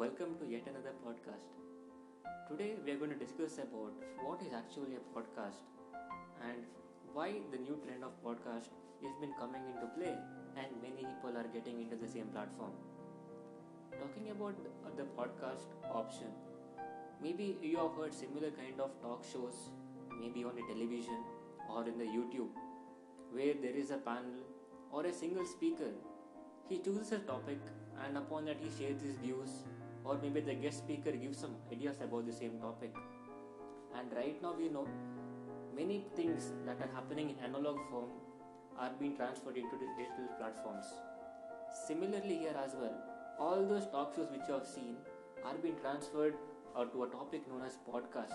welcome to yet another podcast. Today we are going to discuss about what is actually a podcast and why the new trend of podcast has been coming into play and many people are getting into the same platform. Talking about the podcast option, maybe you have heard similar kind of talk shows, maybe on the television or in the YouTube, where there is a panel or a single speaker. He chooses a topic and upon that he shares his views or maybe the guest speaker gives some ideas about the same topic. And right now we know many things that are happening in analog form are being transferred into the digital platforms. Similarly here as well all those talk shows which you have seen are being transferred uh, to a topic known as podcast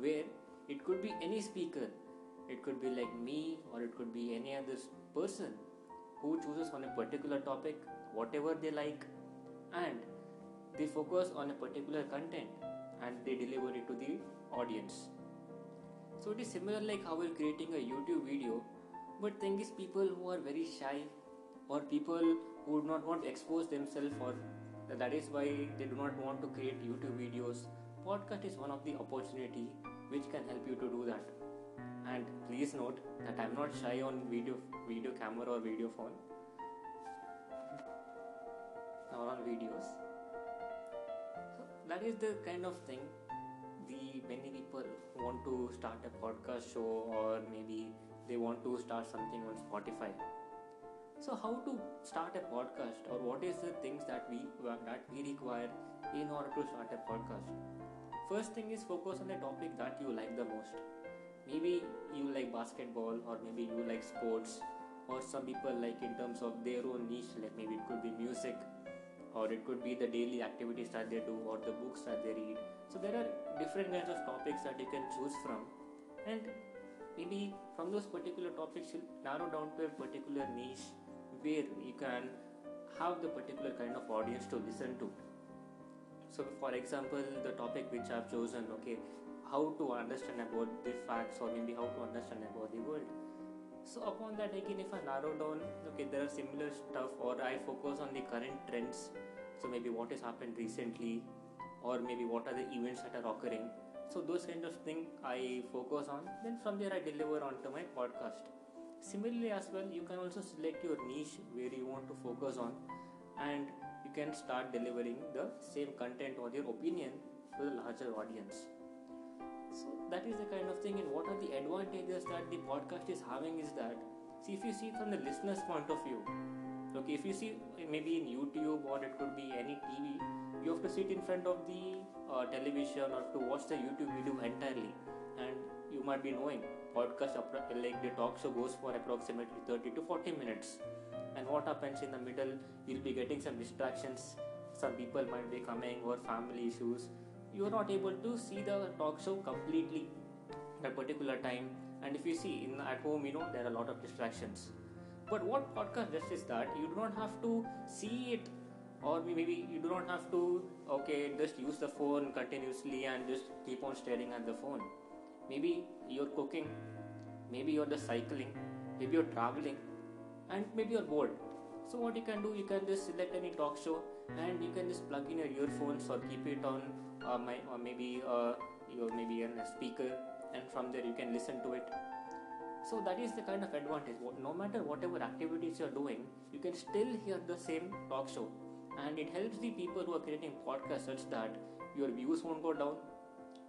where it could be any speaker. It could be like me or it could be any other person who chooses on a particular topic whatever they like. And they focus on a particular content and they deliver it to the audience. So it is similar like how we're creating a youtube video but thing is people who are very shy or people who do not want to expose themselves or that is why they do not want to create youtube videos. Podcast is one of the opportunity which can help you to do that. And please note that i'm not shy on video video camera or video phone. Or on videos. That is the kind of thing the many people want to start a podcast show or maybe they want to start something on Spotify. So how to start a podcast or what is the things that we that we require in order to start a podcast? First thing is focus on the topic that you like the most. Maybe you like basketball or maybe you like sports or some people like in terms of their own niche like maybe it could be music or it could be the daily activities that they do or the books that they read. So there are different kinds of topics that you can choose from. And maybe from those particular topics you narrow down to a particular niche where you can have the particular kind of audience to listen to. So for example the topic which i've chosen okay how to understand about the facts or maybe how to understand about the world so upon that again if I narrow down okay there are similar stuff or I focus on the current trends so maybe what has happened recently or maybe what are the events that are occurring so those kind of thing I focus on then from there I deliver onto my podcast. Similarly as well you can also select your niche where you want to focus on and you can start delivering the same content or your opinion to the larger audience so that is the kind of thing and what are the advantages that the podcast is having is that see if you see from the listener's point of view okay if you see maybe in youtube or it could be any tv you have to sit in front of the uh, television or to watch the youtube video entirely. And you might be knowing podcast like the talk show goes for approximately 30 to 40 minutes. And what happens in the middle you'll be getting some distractions. Some people might be coming or family issues you are not able to see the talk show completely at a particular time. And if you see in at home you know there are a lot of distractions. But what podcast does is that you do not have to see it. Or maybe you do not have to okay just use the phone continuously and just keep on staring at the phone. Maybe you're cooking. Maybe you're just cycling. Maybe you're traveling. And maybe you're bored. So what you can do you can just select any talk show and you can just plug in your earphones or keep it on uh, my or maybe uh, your maybe a speaker and from there you can listen to it. So that is the kind of advantage. No matter whatever activities you're doing you can still hear the same talk show. And it helps the people who are creating podcasts such that your views won't go down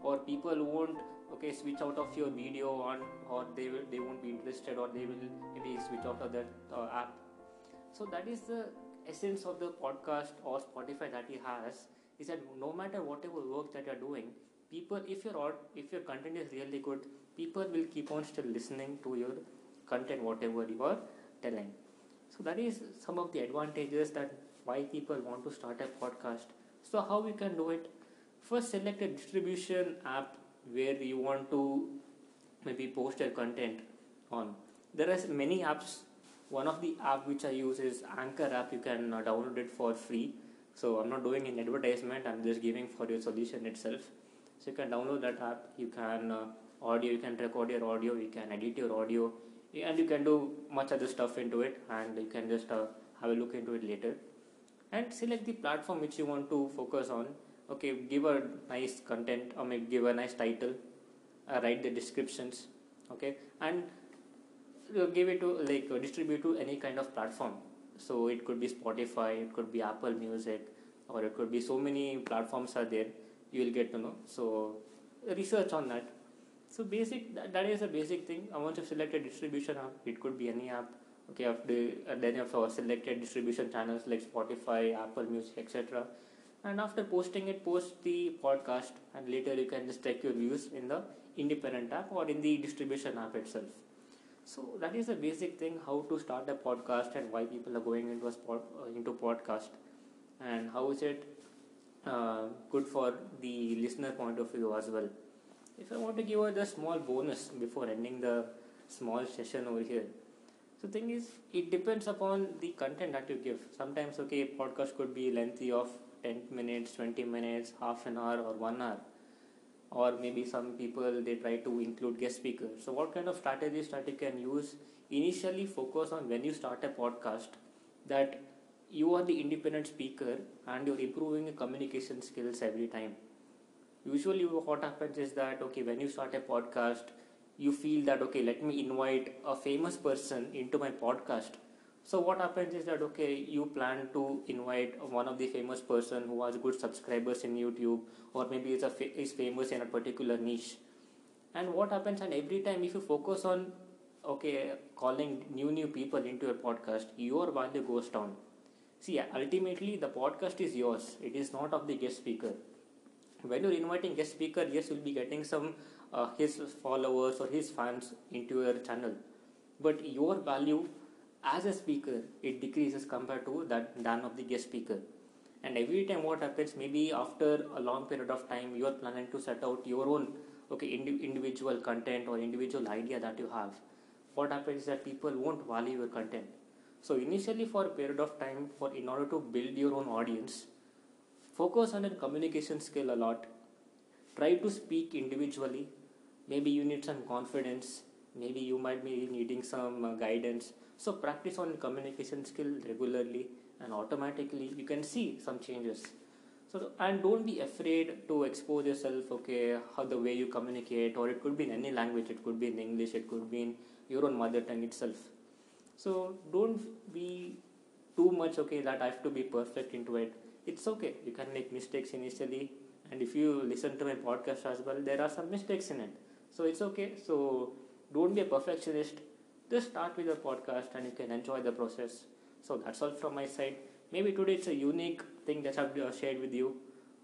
or people won't okay switch out of your video on or they will they won't be interested or they will maybe switch out of that uh, app. So that is the essence of the podcast or spotify that he has is that no matter whatever work that you're doing people if your if your content is really good people will keep on still listening to your content whatever you are telling. So that is some of the advantages that why people want to start a podcast. So how we can do it? First select a distribution app where you want to maybe post your content on. There are many apps one of the app which i use is anchor app. You can uh, download it for free. So i'm not doing an advertisement. I'm just giving for your solution itself. So you can download that app. You can uh, audio you can record your audio. You can edit your audio. And you can do much other stuff into it. And you can just uh, have a look into it later. And select the platform which you want to focus on. Okay give a nice content. Or maybe give a nice title. Uh, write the descriptions. Okay. And give it to like uh, distribute to any kind of platform. So it could be spotify it could be apple music or it could be so many platforms are there you will get to know. So research on that. So basic that, that is a basic thing. I want to select a distribution app it could be any app okay after uh, then you have selected distribution channels like spotify apple music etc and after posting it post the podcast and later you can just check your views in the independent app or in the distribution app itself so that is the basic thing how to start a podcast and why people are going into a spot, uh, into podcast. And how is it uh, good for the listener point of view as well. If i want to give a small bonus before ending the small session over here. So thing is it depends upon the content that you give. Sometimes okay podcast could be lengthy of 10 minutes 20 minutes half an hour or one hour or maybe some people they try to include guest speakers so what kind of strategies that you can use? Initially focus on when you start a podcast that you are the independent speaker and you're improving your communication skills every time. Usually what happens is that okay when you start a podcast you feel that okay let me invite a famous person into my podcast so what happens is that okay you plan to invite one of the famous person who has good subscribers in youtube or maybe is a is famous in a particular niche. And what happens and every time if you focus on okay calling new new people into your podcast your value goes down. See ultimately the podcast is yours. It is not of the guest speaker. When you're inviting guest speaker yes you'll be getting some uh, his followers or his fans into your channel. But your value as a speaker it decreases compared to that than of the guest speaker. And every time what happens maybe after a long period of time you are planning to set out your own okay indi- individual content or individual idea that you have. What happens is that people won't value your content. So initially for a period of time for in order to build your own audience focus on your communication skill a lot. Try to speak individually. Maybe you need some confidence maybe you might be needing some uh, guidance. So practice on communication skill regularly and automatically you can see some changes. So and don't be afraid to expose yourself okay how the way you communicate or it could be in any language it could be in english it could be in your own mother tongue itself. So don't be too much okay that i have to be perfect into it. It's okay you can make mistakes initially and if you listen to my podcast as well there are some mistakes in it. So it's okay. So don't be a perfectionist. Just start with your podcast and you can enjoy the process. So that's all from my side. Maybe today it's a unique thing that i've uh, shared with you.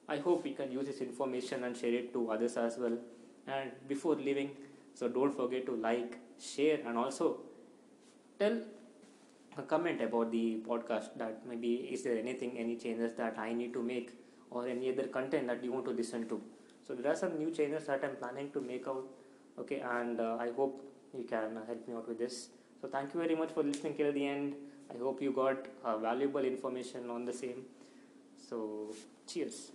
I hope you can use this information and share it to others as well. And before leaving so don't forget to like share and also tell a comment about the podcast that maybe is there anything any changes that i need to make or any other content that you want to listen to. So there are some new changes that i'm planning to make out okay and uh, i hope you can help me out with this. So thank you very much for listening till the end. I hope you got uh, valuable information on the same. So cheers.